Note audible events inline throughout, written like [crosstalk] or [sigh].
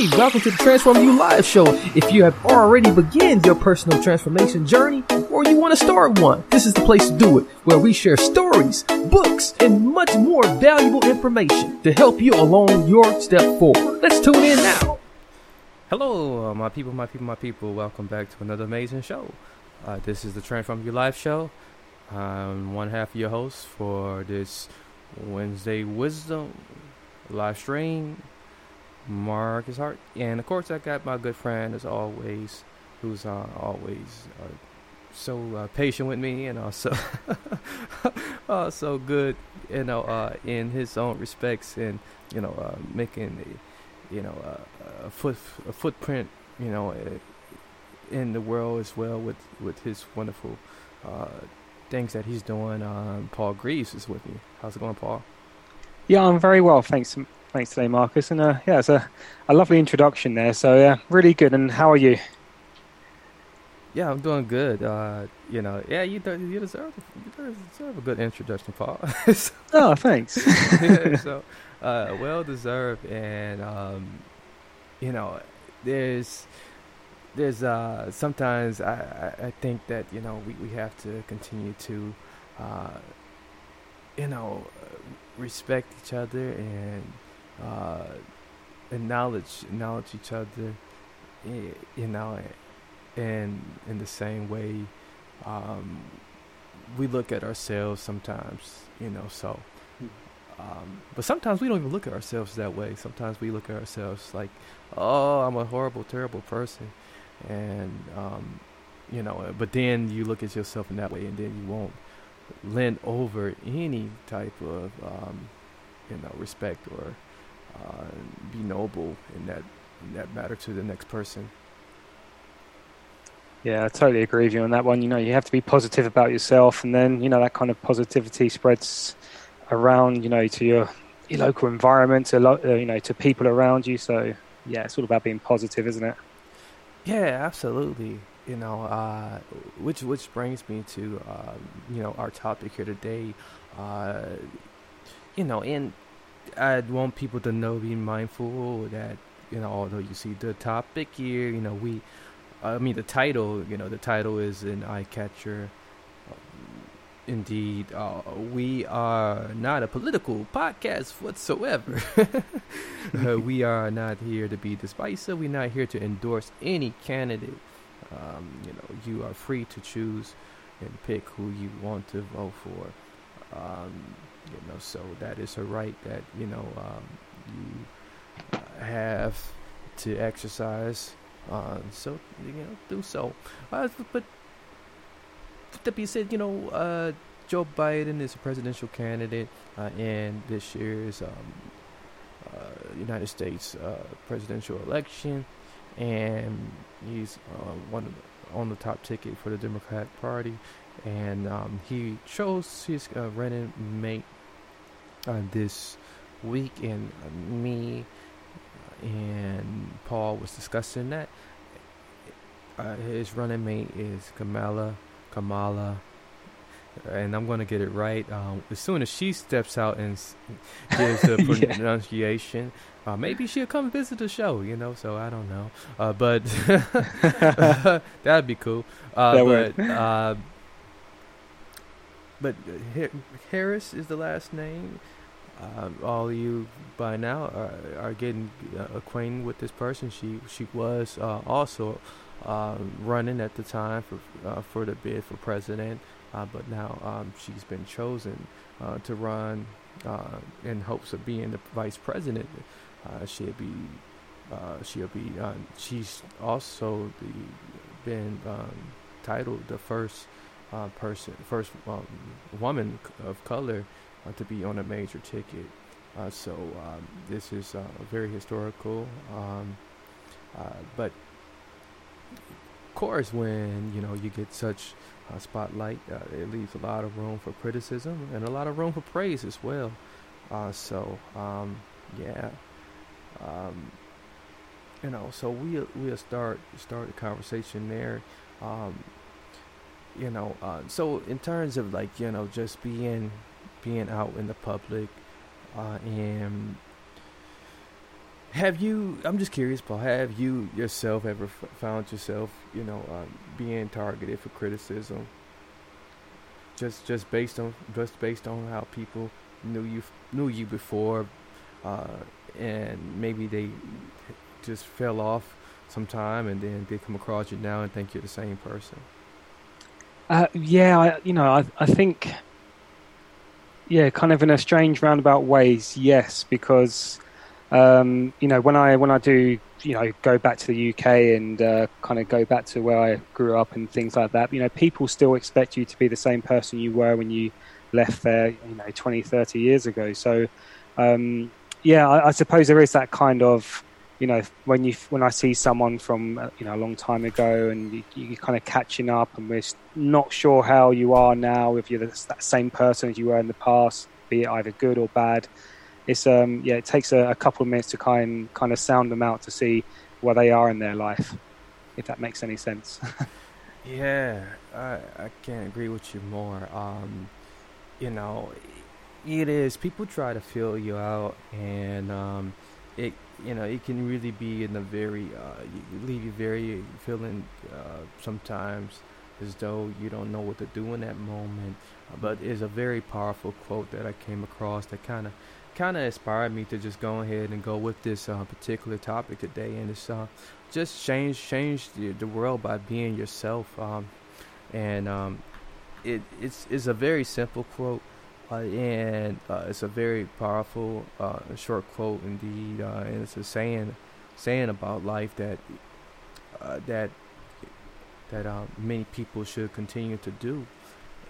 Hey, welcome to the Transform You Live Show. If you have already begun your personal transformation journey or you want to start one, this is the place to do it, where we share stories, books, and much more valuable information to help you along your step forward. Let's tune in now. Hello, uh, my people, my people, my people. Welcome back to another amazing show. Uh, this is the Transform You Live Show. I'm one half of your host for this Wednesday Wisdom live stream. Marcus Hart, and of course I got my good friend as always, who's uh, always uh, so uh, patient with me and also [laughs] uh, so good, you know, uh, in his own respects, and you know, uh, making you know, uh, a foot a footprint, you know, uh, in the world as well with with his wonderful uh, things that he's doing. Um, Paul Greaves is with me. How's it going, Paul? Yeah, I'm very well, thanks. Thanks today, Marcus. And uh, yeah, it's a, a lovely introduction there. So yeah, really good. And how are you? Yeah, I'm doing good. Uh, you know, yeah, you de- you deserve you deserve a good introduction, Paul. [laughs] so, oh, thanks. [laughs] yeah, so uh, well deserved, and um, you know, there's there's uh, sometimes I, I I think that you know we, we have to continue to uh, you know respect each other and uh, acknowledge acknowledge each other, you know, and in the same way, um, we look at ourselves sometimes, you know. So, um, but sometimes we don't even look at ourselves that way. Sometimes we look at ourselves like, oh, I'm a horrible, terrible person, and um, you know. But then you look at yourself in that way, and then you won't lend over any type of um, you know respect or uh, be noble in that in that matter to the next person. Yeah, I totally agree with you on that one. You know, you have to be positive about yourself, and then you know that kind of positivity spreads around. You know, to your your local environment, to lo- uh, you know, to people around you. So yeah, it's all about being positive, isn't it? Yeah, absolutely. You know, uh, which which brings me to uh, you know our topic here today. Uh, you know, and I want people to know, be mindful that you know, although you see the topic here, you know, we, I mean, the title, you know, the title is an eye catcher. Indeed, uh, we are not a political podcast whatsoever. [laughs] uh, we are not here to be divisive. We're not here to endorse any candidate. Um, you know, you are free to choose and pick who you want to vote for. Um, you know, so that is a right that you know um, you uh, have to exercise. Uh, so you know, do so. Uh, but that being said, you know, uh, Joe Biden is a presidential candidate uh, in this year's um, uh, United States presidential election, and he's one on the top ticket for the Democratic Party and um, he chose his uh, running mate uh, this week, and uh, me and Paul was discussing that. Uh, his running mate is Kamala, Kamala, and I'm going to get it right. Um, as soon as she steps out and gives the [laughs] yeah. pronunciation, uh, maybe she'll come visit the show, you know. So I don't know, uh, but [laughs] [laughs] that'd be cool. Uh, that but but Harris is the last name. Um, all you by now are, are getting uh, acquainted with this person. She she was uh, also uh, running at the time for uh, for the bid for president, uh, but now um, she's been chosen uh, to run in hopes of being the vice president. she'll be she'll be she's also the, been um, titled the first uh, person, first um, woman of color uh, to be on a major ticket. Uh, so um, this is uh, very historical. Um, uh, but of course, when you know you get such a spotlight, uh, it leaves a lot of room for criticism and a lot of room for praise as well. so um, yeah. Um, you know, so we'll we'll start start the conversation there. Um, you know, uh, so in terms of like you know just being being out in the public, uh, and have you? I'm just curious, Paul. Have you yourself ever f- found yourself, you know, uh, being targeted for criticism? Just just based on just based on how people knew you knew you before, uh, and maybe they just fell off sometime, and then they come across you now and think you're the same person. Uh, yeah, I, you know, I, I think, yeah, kind of in a strange roundabout ways, yes, because, um, you know, when I when I do, you know, go back to the UK and uh, kind of go back to where I grew up and things like that, you know, people still expect you to be the same person you were when you left there, you know, 20, 30 years ago. So, um, yeah, I, I suppose there is that kind of you know when you when I see someone from uh, you know a long time ago and you, you're kind of catching up and we're not sure how you are now if you're the, that same person as you were in the past be it either good or bad it's um yeah it takes a, a couple of minutes to kind kind of sound them out to see where they are in their life if that makes any sense. [laughs] Yeah I I can't agree with you more um you know it is people try to fill you out and um it you know it can really be in a very uh, leave you very feeling uh, sometimes as though you don't know what to do in that moment. Uh, but it's a very powerful quote that I came across that kind of kind of inspired me to just go ahead and go with this uh, particular topic today, and it's uh, just change change the, the world by being yourself. Um, and um, it it's it's a very simple quote and uh, it's a very powerful uh, short quote indeed, uh, and it's a saying saying about life that uh, that that many people should continue to do,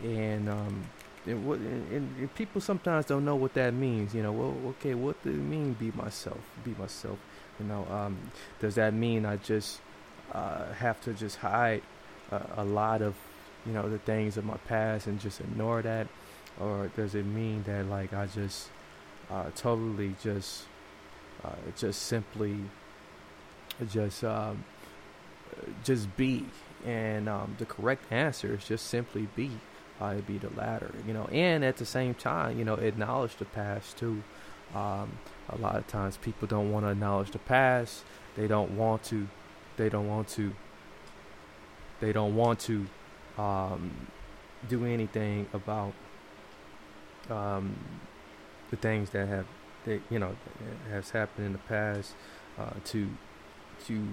and um, and, what, and, and, people sometimes don't know what that means. You know, well, okay, what does it mean? Be myself, be myself. You know, um, does that mean I just uh, have to just hide a lot of you know the things of my past and just ignore that? Or does it mean that like I just uh, totally just uh, just simply just um, just be. And um, the correct answer is just simply be. Uh, be the latter you know. And at the same time you know acknowledge the past too. Um, a lot of times people don't want to acknowledge the past. They don't want to they don't want to they don't want to um, do anything about um, the things that have that you know has happened in the past uh, to to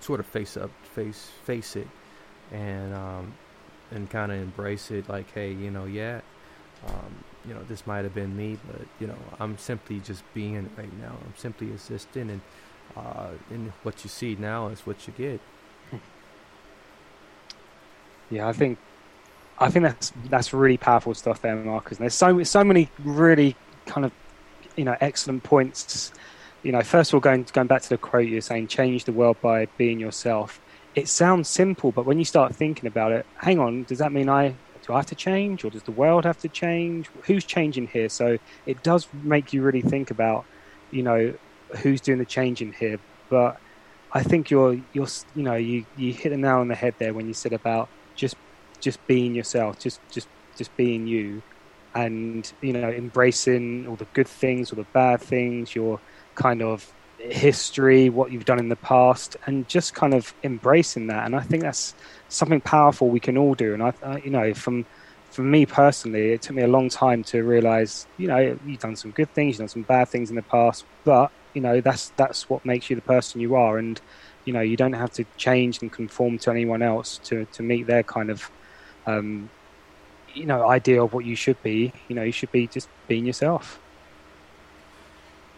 sort of face up face face it and um, and kind of embrace it like hey you know yeah um, you know this might have been me but you know I'm simply just being right now. I'm simply existing and uh, and what you see now is what you get. Yeah I think I think that's that's really powerful stuff there, Marcus. And there's so so many really kind of you know excellent points. You know, first of all, going going back to the quote you're saying, change the world by being yourself. It sounds simple, but when you start thinking about it, hang on, does that mean I do I have to change, or does the world have to change? Who's changing here? So it does make you really think about, you know, who's doing the changing here. But I think you're you're you know you you hit the nail on the head there when you said about just just being yourself, just just just being you, and you know embracing all the good things, all the bad things, your kind of history, what you've done in the past, and just kind of embracing that. And I think that's something powerful we can all do. And I, I you know, from for me personally, it took me a long time to realize, you know, you've done some good things, you've done some bad things in the past, but you know, that's that's what makes you the person you are, and you know, you don't have to change and conform to anyone else to to meet their kind of um, you know idea of what you should be. You know, you should be just being yourself.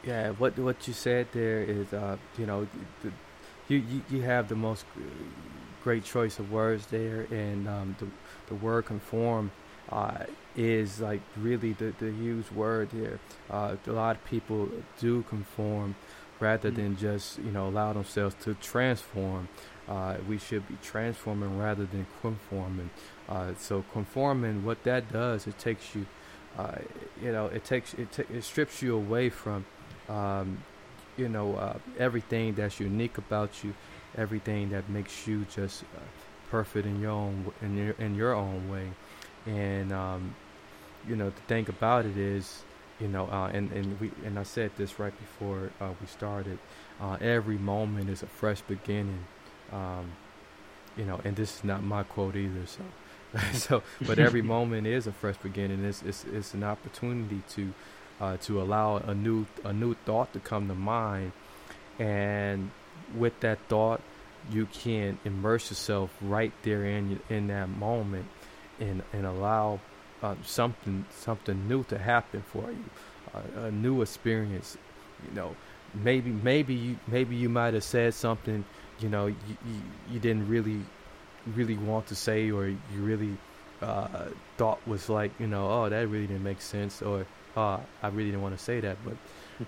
Yeah, what what you said there is, uh, you know, the, you, you you have the most great choice of words there, and um, the the word conform uh, is like really the the used word there. Uh, a lot of people do conform rather Mm. than just you know allow themselves to transform. Uh, we should be transforming rather than conforming. Uh, so conforming, what that does, it takes you, uh, you know, it takes it, ta- it strips you away from, um, you know, uh, everything that's unique about you, everything that makes you just uh, perfect in your own in your in your own way, and um, you know the thing about it is, you know, uh, and and we and I said this right before uh, we started. Uh, every moment is a fresh beginning, um, you know, and this is not my quote either. So, [laughs] so, but every [laughs] moment is a fresh beginning. It's it's, it's an opportunity to uh, to allow a new a new thought to come to mind, and with that thought, you can immerse yourself right there in in that moment, and and allow uh, something something new to happen for you, uh, a new experience. You know, maybe maybe you maybe you might have said something you know you, you, you didn't really really want to say or you really uh, thought was like you know oh that really didn't make sense or oh I really didn't want to say that but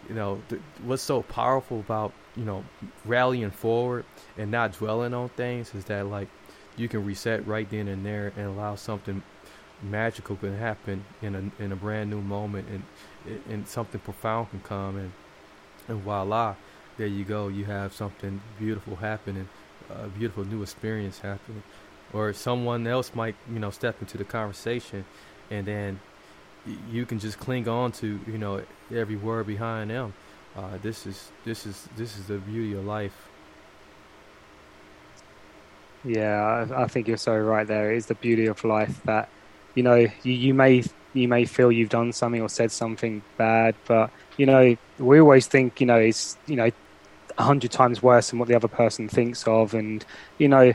you know th- what's so powerful about you know rallying forward and not dwelling on things is that like you can reset right then and there and allow something magical can happen in a in a brand new moment and and something profound can come and and voila there you go. You have something beautiful happening a beautiful new experience happening. Or someone else might you know step into the conversation and then you can just cling on to you know every word behind them. Uh, this is this is this is the beauty of life. Yeah, I, I think you're so right there. It is the beauty of life that, you know, you, you may you may feel you've done something or said something bad, but you know, we always think, you know, it's you know, a hundred times worse than what the other person thinks of, and you know,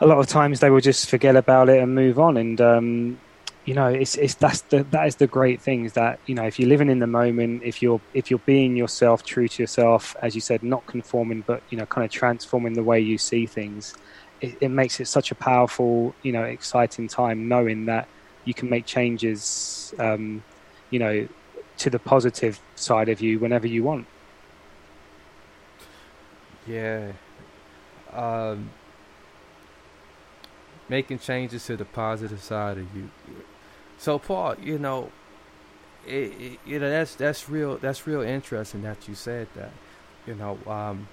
a lot of times they will just forget about it and move on. And um, you know, it's it's that's the that is the great thing is that you know, if you're living in the moment, if you're if you're being yourself, true to yourself, as you said, not conforming, but you know, kind of transforming the way you see things it, it makes it such a powerful, you know, exciting time knowing that you can make changes, um, you know, to the positive side of you whenever you want. Yeah. Um, making changes to the positive side of you. So Paul, you know, it, it, you know that's that's real that's real interesting that you said that. You know, um,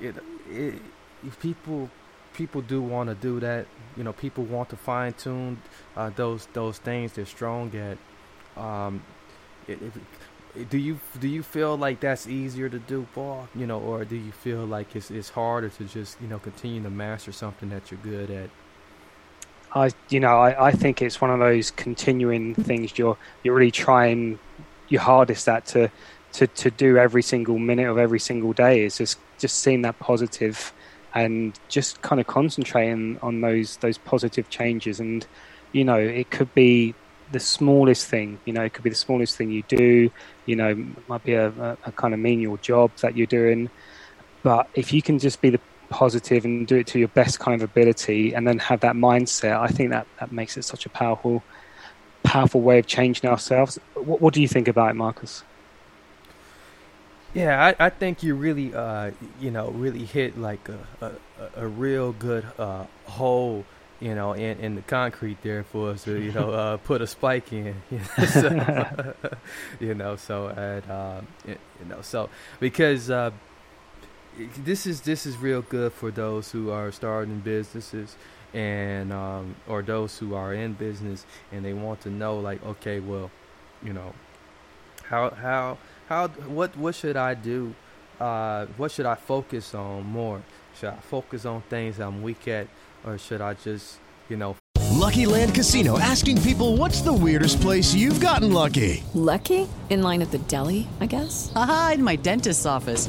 it, it, people people do want to do that. You know, people want to fine tune uh, those those things they're strong at. Um, it, it, do you do you feel like that's easier to do, Paul? You know, or do you feel like it's it's harder to just you know continue to master something that you're good at? I, you know, I, I think it's one of those continuing things you're you're really trying your hardest at to to to do every single minute of every single day. Is just just seeing that positive and just kind of concentrating on those those positive changes. And you know, it could be the smallest thing. You know, it could be the smallest thing you do. You know, might be a, a, a kind of menial job that you're doing. But if you can just be the positive and do it to your best kind of ability and then have that mindset, I think that, that makes it such a powerful powerful way of changing ourselves. What, what do you think about it, Marcus? Yeah, I, I think you really, uh, you know, really hit like a, a, a real good uh, hole, you know, in, in the concrete there for us to, you know, [laughs] uh, put a spike in, [laughs] you know, so, [laughs] you know, so and uh, you know, so because uh, this is this is real good for those who are starting businesses and um, or those who are in business and they want to know like, okay, well, you know, how how how what what should I do? Uh, what should I focus on more? Should I focus on things I'm weak at, or should I just you know? Lucky Land Casino asking people, "What's the weirdest place you've gotten lucky?" Lucky? In line at the deli, I guess? Aha, in my dentist's office.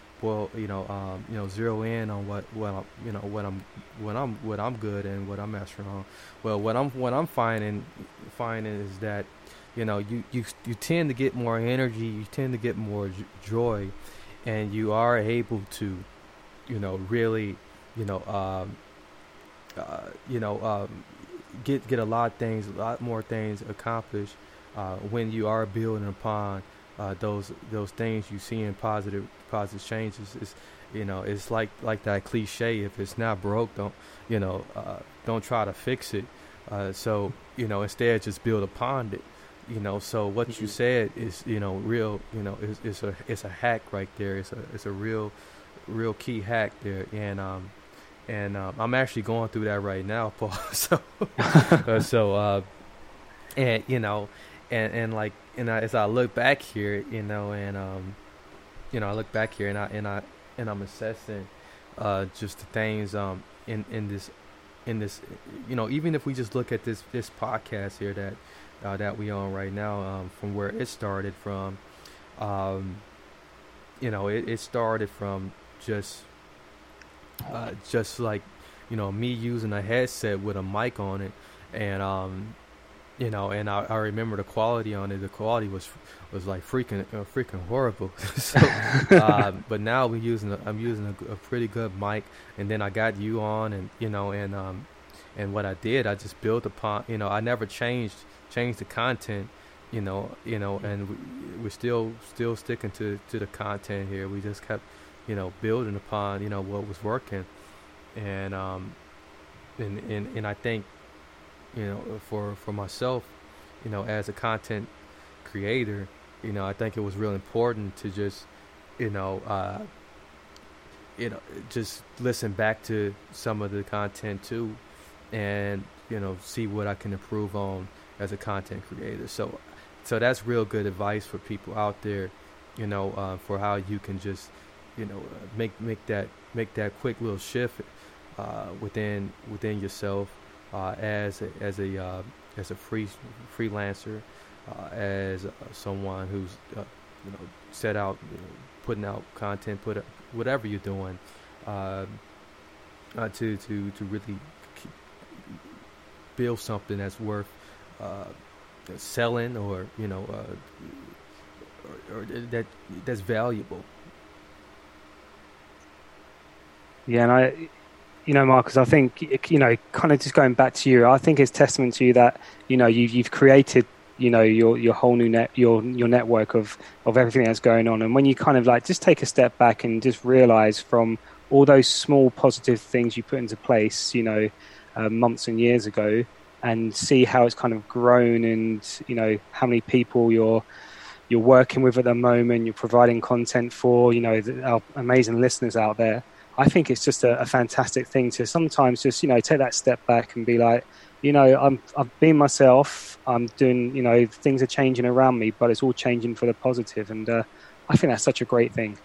boil you know um, you know zero in on what what I'm, you know what I'm what I'm what I'm good and what I'm master on. Well, what I'm what I'm finding finding is that you know you you you tend to get more energy, you tend to get more joy, and you are able to you know really you know um, uh, you know um, get get a lot of things, a lot more things accomplished uh, when you are building upon uh, those those things you see in positive positive changes. It's you know it's like like that cliche. If it's not broke, don't you know uh, don't try to fix it. Uh, so you know instead just build upon it. You know so what you said is you know real. You know it's, it's a it's a hack right there. It's a it's a real real key hack there and um and um, I'm actually going through that right now, [laughs] Paul. so, uh, so, [laughs] uh, and you know, and and like, and I, as I look back here, you know, and um, you know, I look back here and I and I and I'm assessing, uh, just the things um in in this in this, you know, even if we just look at this this podcast here that uh, that we on right now, um, from where it started from, um, you know, it, it started from just uh, just like you know me using a headset with a mic on it and um you know and I, I remember the quality on it the quality was was like freaking uh, freaking horrible. [laughs] So uh, but now we're using a, I'm using a, a pretty good mic and then I got you on and you know and um and what I did I just built upon you know I never changed changed the content you know you know and we, we're still still sticking to to the content here. We just kept you know building upon you know what was working. And um and and, and I think you know for for myself you know as a content creator you know I think it was real important to just you know uh you know just listen back to some of the content too and you know see what I can improve on as a content creator. So so that's real good advice for people out there you know uh, for how you can just you know uh, make make that make that quick little shift uh, within within yourself as a, as a uh, as a free freelancer uh, as uh, someone who's uh, you know set out you know, putting out content put whatever you're doing uh, uh, to to to really build something that's worth uh, selling or you know uh, or, or that that's valuable. Yeah, and I, you know, Marcus, I think you know, kind of just going back to you, I think it's testament to you that you know you, you've created you know your your whole new net your your network of of everything that's going on, and when you kind of like just take a step back and just realize from all those small positive things you put into place, you know, uh, months and years ago, and see how it's kind of grown, and you know how many people you're you're working with at the moment, you're providing content for, you know, our amazing listeners out there. I think it's just a, a, fantastic thing to sometimes just you know take that step back and be like, you know, I'm I'm being myself. I'm doing you know things are changing around me, but it's all changing for the positive, and uh, I think that's such a great thing.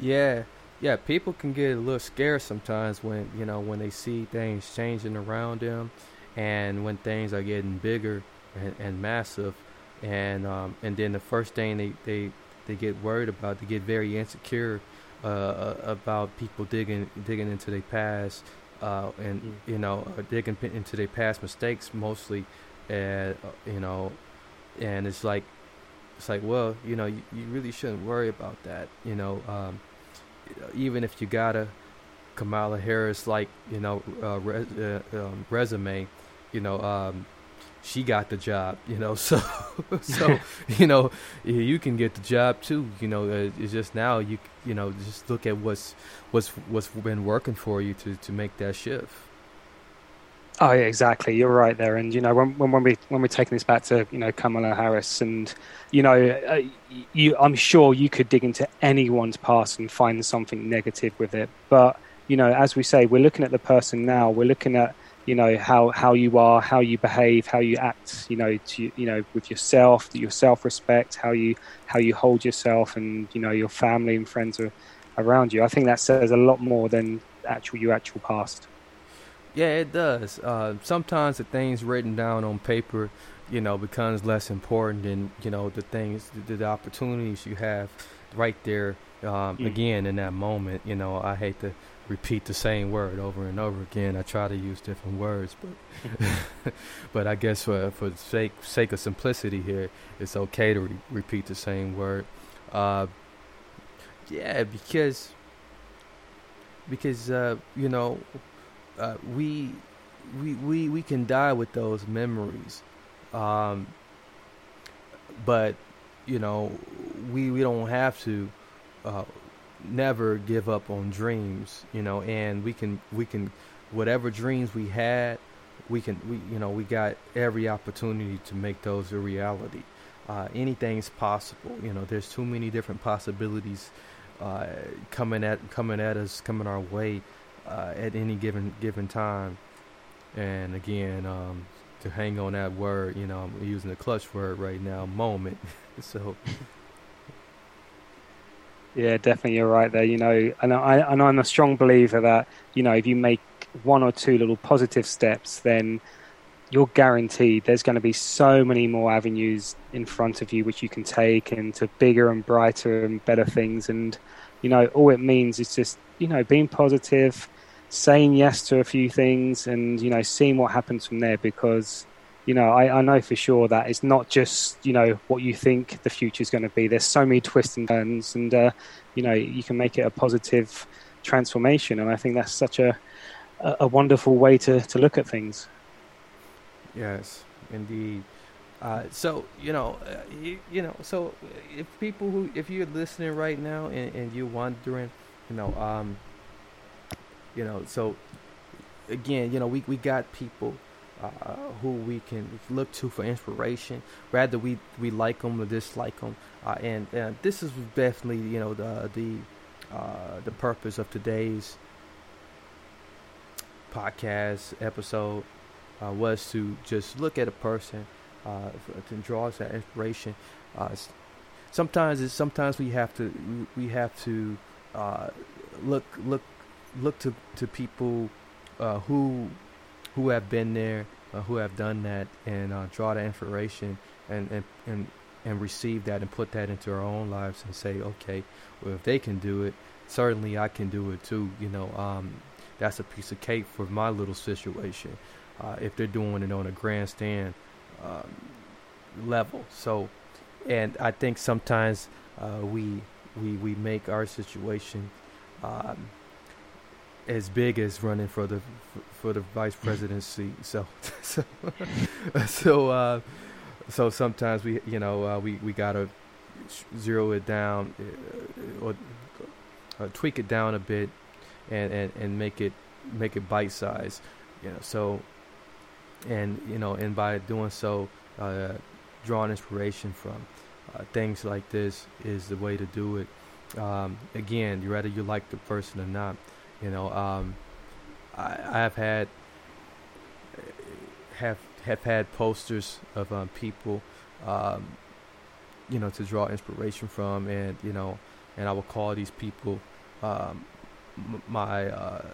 Yeah, yeah. People can get a little scared sometimes when you know when they see things changing around them, and when things are getting bigger and, and massive, and um, and then the first thing they, they they get worried about, they get very insecure uh, about people digging digging into their past uh, and mm. you know digging into their past mistakes mostly, and you know, and it's like it's like well you know you, you really shouldn't worry about that you know um, even if you got a Kamala Harris like you know uh, res- uh, um, resume, you know um, she got the job, you know. [laughs] So, so you know, you can get the job too. You know, uh, it's just now you you know just look at what's what's what's been working for you to to make that shift. Oh yeah, exactly. You're right there. And you know, when when, when we when we're taking this back to you know Kamala Harris, and you know, uh, you I'm sure you could dig into anyone's past and find something negative with it. But you know, as we say, we're looking at the person now. We're looking at you know how how you are, how you behave, how you act. You know, to you know with yourself, your self respect, how you how you hold yourself, and you know your family and friends are around you. I think that says a lot more than actual your actual past. Yeah, it does. Uh, sometimes the things written down on paper, you know, becomes less important than you know the things, the, the opportunities you have right there. Um, mm. Again, in that moment, you know, I hate to repeat the same word over and over again. I try to use different words, but [laughs] but I guess for for sake sake of simplicity here, it's okay to re- repeat the same word. Uh, yeah, because because uh, you know uh, we we we we can die with those memories, um, but you know we we don't have to uh, never give up on dreams. You know, and we can we can whatever dreams we had, we can we you know we got every opportunity to make those a reality. Uh, anything's possible. You know, there's too many different possibilities uh, coming at coming at us, coming our way uh, at any given given time. And again, um, to hang on that word, you know, I'm using the clutch word right now, moment. [laughs] so. Yeah, definitely, you're right there. You know, and I and I'm a strong believer that you know if you make one or two little positive steps, then you're guaranteed there's going to be so many more avenues in front of you which you can take into bigger and brighter and better things. And you know, all it means is just you know being positive, saying yes to a few things and you know seeing what happens from there because you know I, I know for sure that it's not just you know what you think the future is going to be. There's so many twists and turns and uh, you know you can make it a positive transformation. And i think that's such a a wonderful way to, to look at things. Yes indeed. Uh, so you know uh, you, you, know so if people who if you're listening right now and, and you're wondering you know um, you know, so again, you know, we we got people uh, who we can look to for inspiration. Rather we we like them or dislike them, uh, and uh, this is definitely you know the the uh, the purpose of today's podcast episode uh, was to just look at a person uh, to draw us that inspiration. sometimes it's sometimes we have to we have to look look look to to people uh, who who have been there, uh, who have done that, and uh, draw that inspiration and, and and and receive that and put that into our own lives and say, okay, well if they can do it, certainly I can do it too. You know, um, that's a piece of cake for my little situation. Uh, if they're doing it on a grandstand um, level, so and I think sometimes uh, we we we make our situation. Um, as big as running for the for the vice presidency. [laughs] So so [laughs] so uh, so sometimes we you know uh, we we gotta zero it down uh, or uh, tweak it down a bit and, and and make it make it bite size. You know so and you know and by doing so uh, drawing inspiration from uh, things like this is the way to do it. Um, again, whether you like the person or not, you know, um, I, I have had have have had posters of um, people, um, you know, to draw inspiration from, and you know, and I will call these people um, my uh,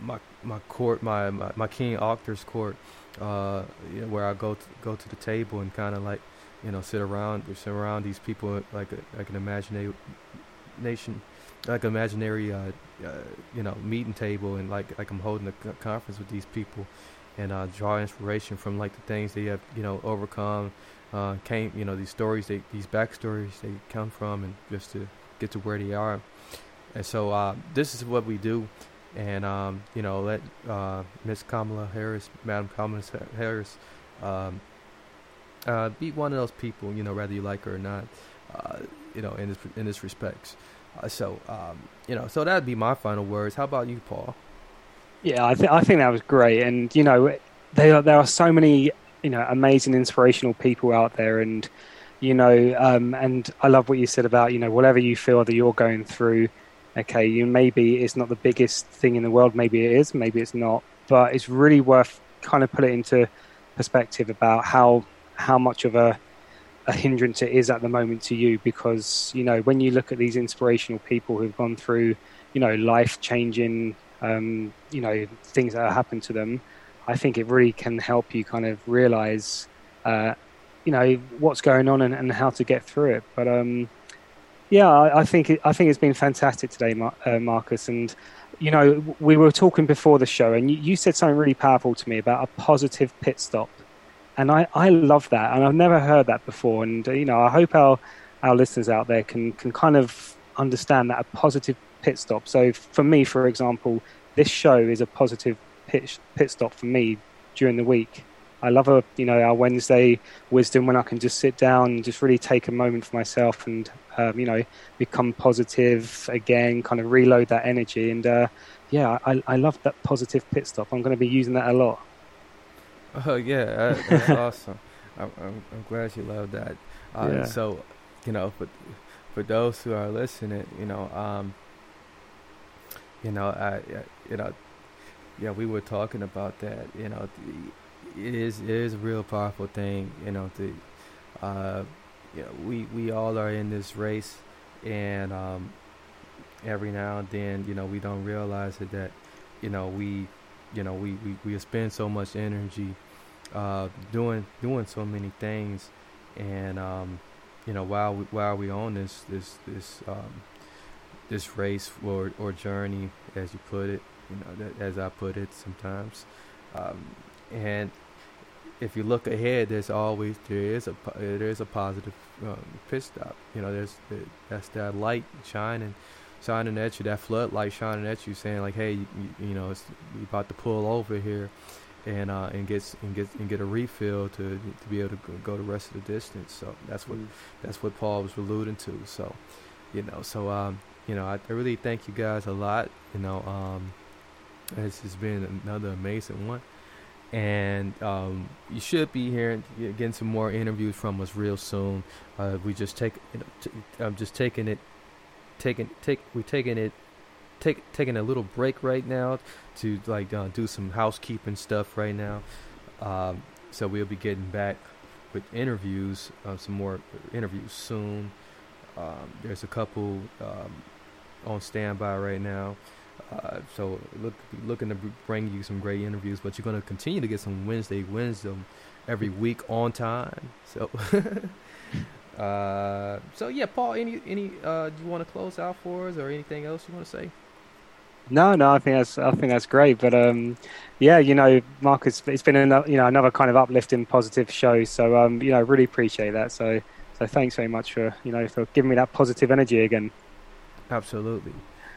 my my court, my my, my King Arthur's court, uh, you know, where I go to, go to the table and kind of like, you know, sit around sit around these people like a, like an imagination like imaginary, uh, uh, you know, meeting table, and like like I'm holding a conference with these people, and uh, draw inspiration from like the things they have, you know, overcome, uh, came, you know, these stories, they these backstories they come from, and just to get to where they are. And so uh, this is what we do, and um, you know, let uh, Miss Kamala Harris, Madam Kamala Harris, um, uh, be one of those people, you know, whether you like her or not, uh, you know, in this in this respects. Uh, so, um, you know, so that'd be my final words. How about you, Paul? Yeah, I, th- I think that was great, and you know, there are, there are so many you know amazing, inspirational people out there, and you know, um, and I love what you said about you know whatever you feel that you're going through. Okay, you maybe it's not the biggest thing in the world, maybe it is, maybe it's not, but it's really worth kind of put it into perspective about how how much of a a hindrance it is at the moment to you because you know when you look at these inspirational people who've gone through you know life changing um, you know things that have happened to them, I think it really can help you kind of realize, uh, you know, what's going on and, and, how to get through it. But um, yeah, I, I, think it, I think it's been fantastic today, Mar- uh, Marcus. And you know, we were talking before the show, and you, you said something really powerful to me about a positive pit stop, and I, I love that, and I've never heard that before. And uh, you know, I hope our our listeners out there can can kind of understand that a positive pit stop. So for me, for example, this show is a positive pit, pit stop for me during the week. I love a you know our Wednesday wisdom when I can just sit down and just really take a moment for myself and um, you know become positive again, kind of reload that energy. And uh, yeah, I, I love that positive pit stop. I'm going to be using that a lot. [laughs] Oh yeah, that, [laughs] that's awesome. I'm, I'm, I'm, glad you love that. Uh, yeah. So, you know, for for those who are listening, you know, um, you know, I, you know, yeah, we were talking about that. You know, it is it is a real powerful thing. You know, the, uh, you know, we we all are in this race, and um, every now and then, you know, we don't realize it that, you know, we, you know, we we, we spend so much energy, uh, doing doing so many things, and um, you know, while we, while we on this this this um, this race or or journey, as you put it, you know, that, as I put it sometimes, um, and if you look ahead, there's always there is a there is a positive um, pit stop. You know, there's that's that light shining, shining at you, that floodlight shining at you, saying like, hey, you, you know, it's you about to pull over here, and uh, and get and get and get a refill to to be able to go the rest of the distance. So that's what that's what Paul was alluding to. So, you know, so um, you know, I, I really thank you guys a lot. You know, um, this has been another amazing one. And um, you should be hearing getting some more interviews from us real soon. Uh, we just take, you know, t- I'm just taking it, taking take we're taking it, take taking a little break right now to like uh, do some housekeeping stuff right now. Um, so we'll be getting back with interviews, uh, some more interviews soon. Um, there's a couple um, on standby right now. Uh, so look, looking to bring you some great interviews, but you're going to continue to get some Wednesday wisdom every week on time. So, [laughs] uh, so yeah, Paul, any any uh, do you want to close out for us, or anything else you want to say? No, no, I think that's I think that's great. But um, yeah, you know, Marcus, it's been another you know another kind of uplifting, positive show. So um, you know, really appreciate that. So so thanks very much for you know for giving me that positive energy again. Absolutely.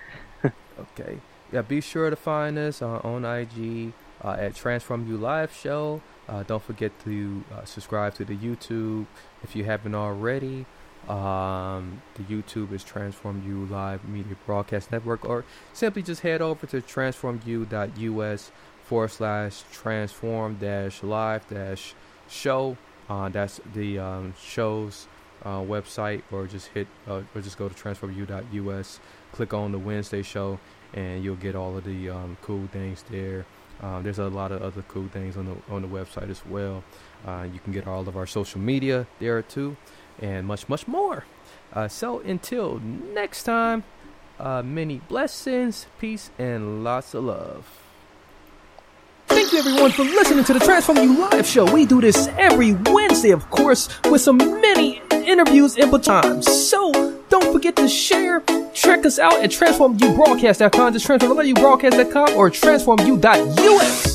[laughs] okay. Yeah, be sure to find us uh, on IG uh, at Transform You Live Show. Uh, don't forget to uh, subscribe to the YouTube if you haven't already. Um, the YouTube is Transform You Live Media Broadcast Network, or simply just head over to transformu.us forward slash transform dash live dash show. Uh, that's the um, show's uh, website, or just hit, uh, or just go to transformu.us, click on the Wednesday show, and you'll get all of the um, cool things there. Um, there's a lot of other cool things on the on the website as well. Uh, you can get all of our social media there too, and much much more. Uh, so until next time, uh, many blessings, peace, and lots of love. Thank you everyone for listening to the Transform You Live show. We do this every Wednesday, of course, with some many interviews in between. So don't forget to share. Check us out at transformubroadcast.com, just transformubroadcast.com or transformu.us.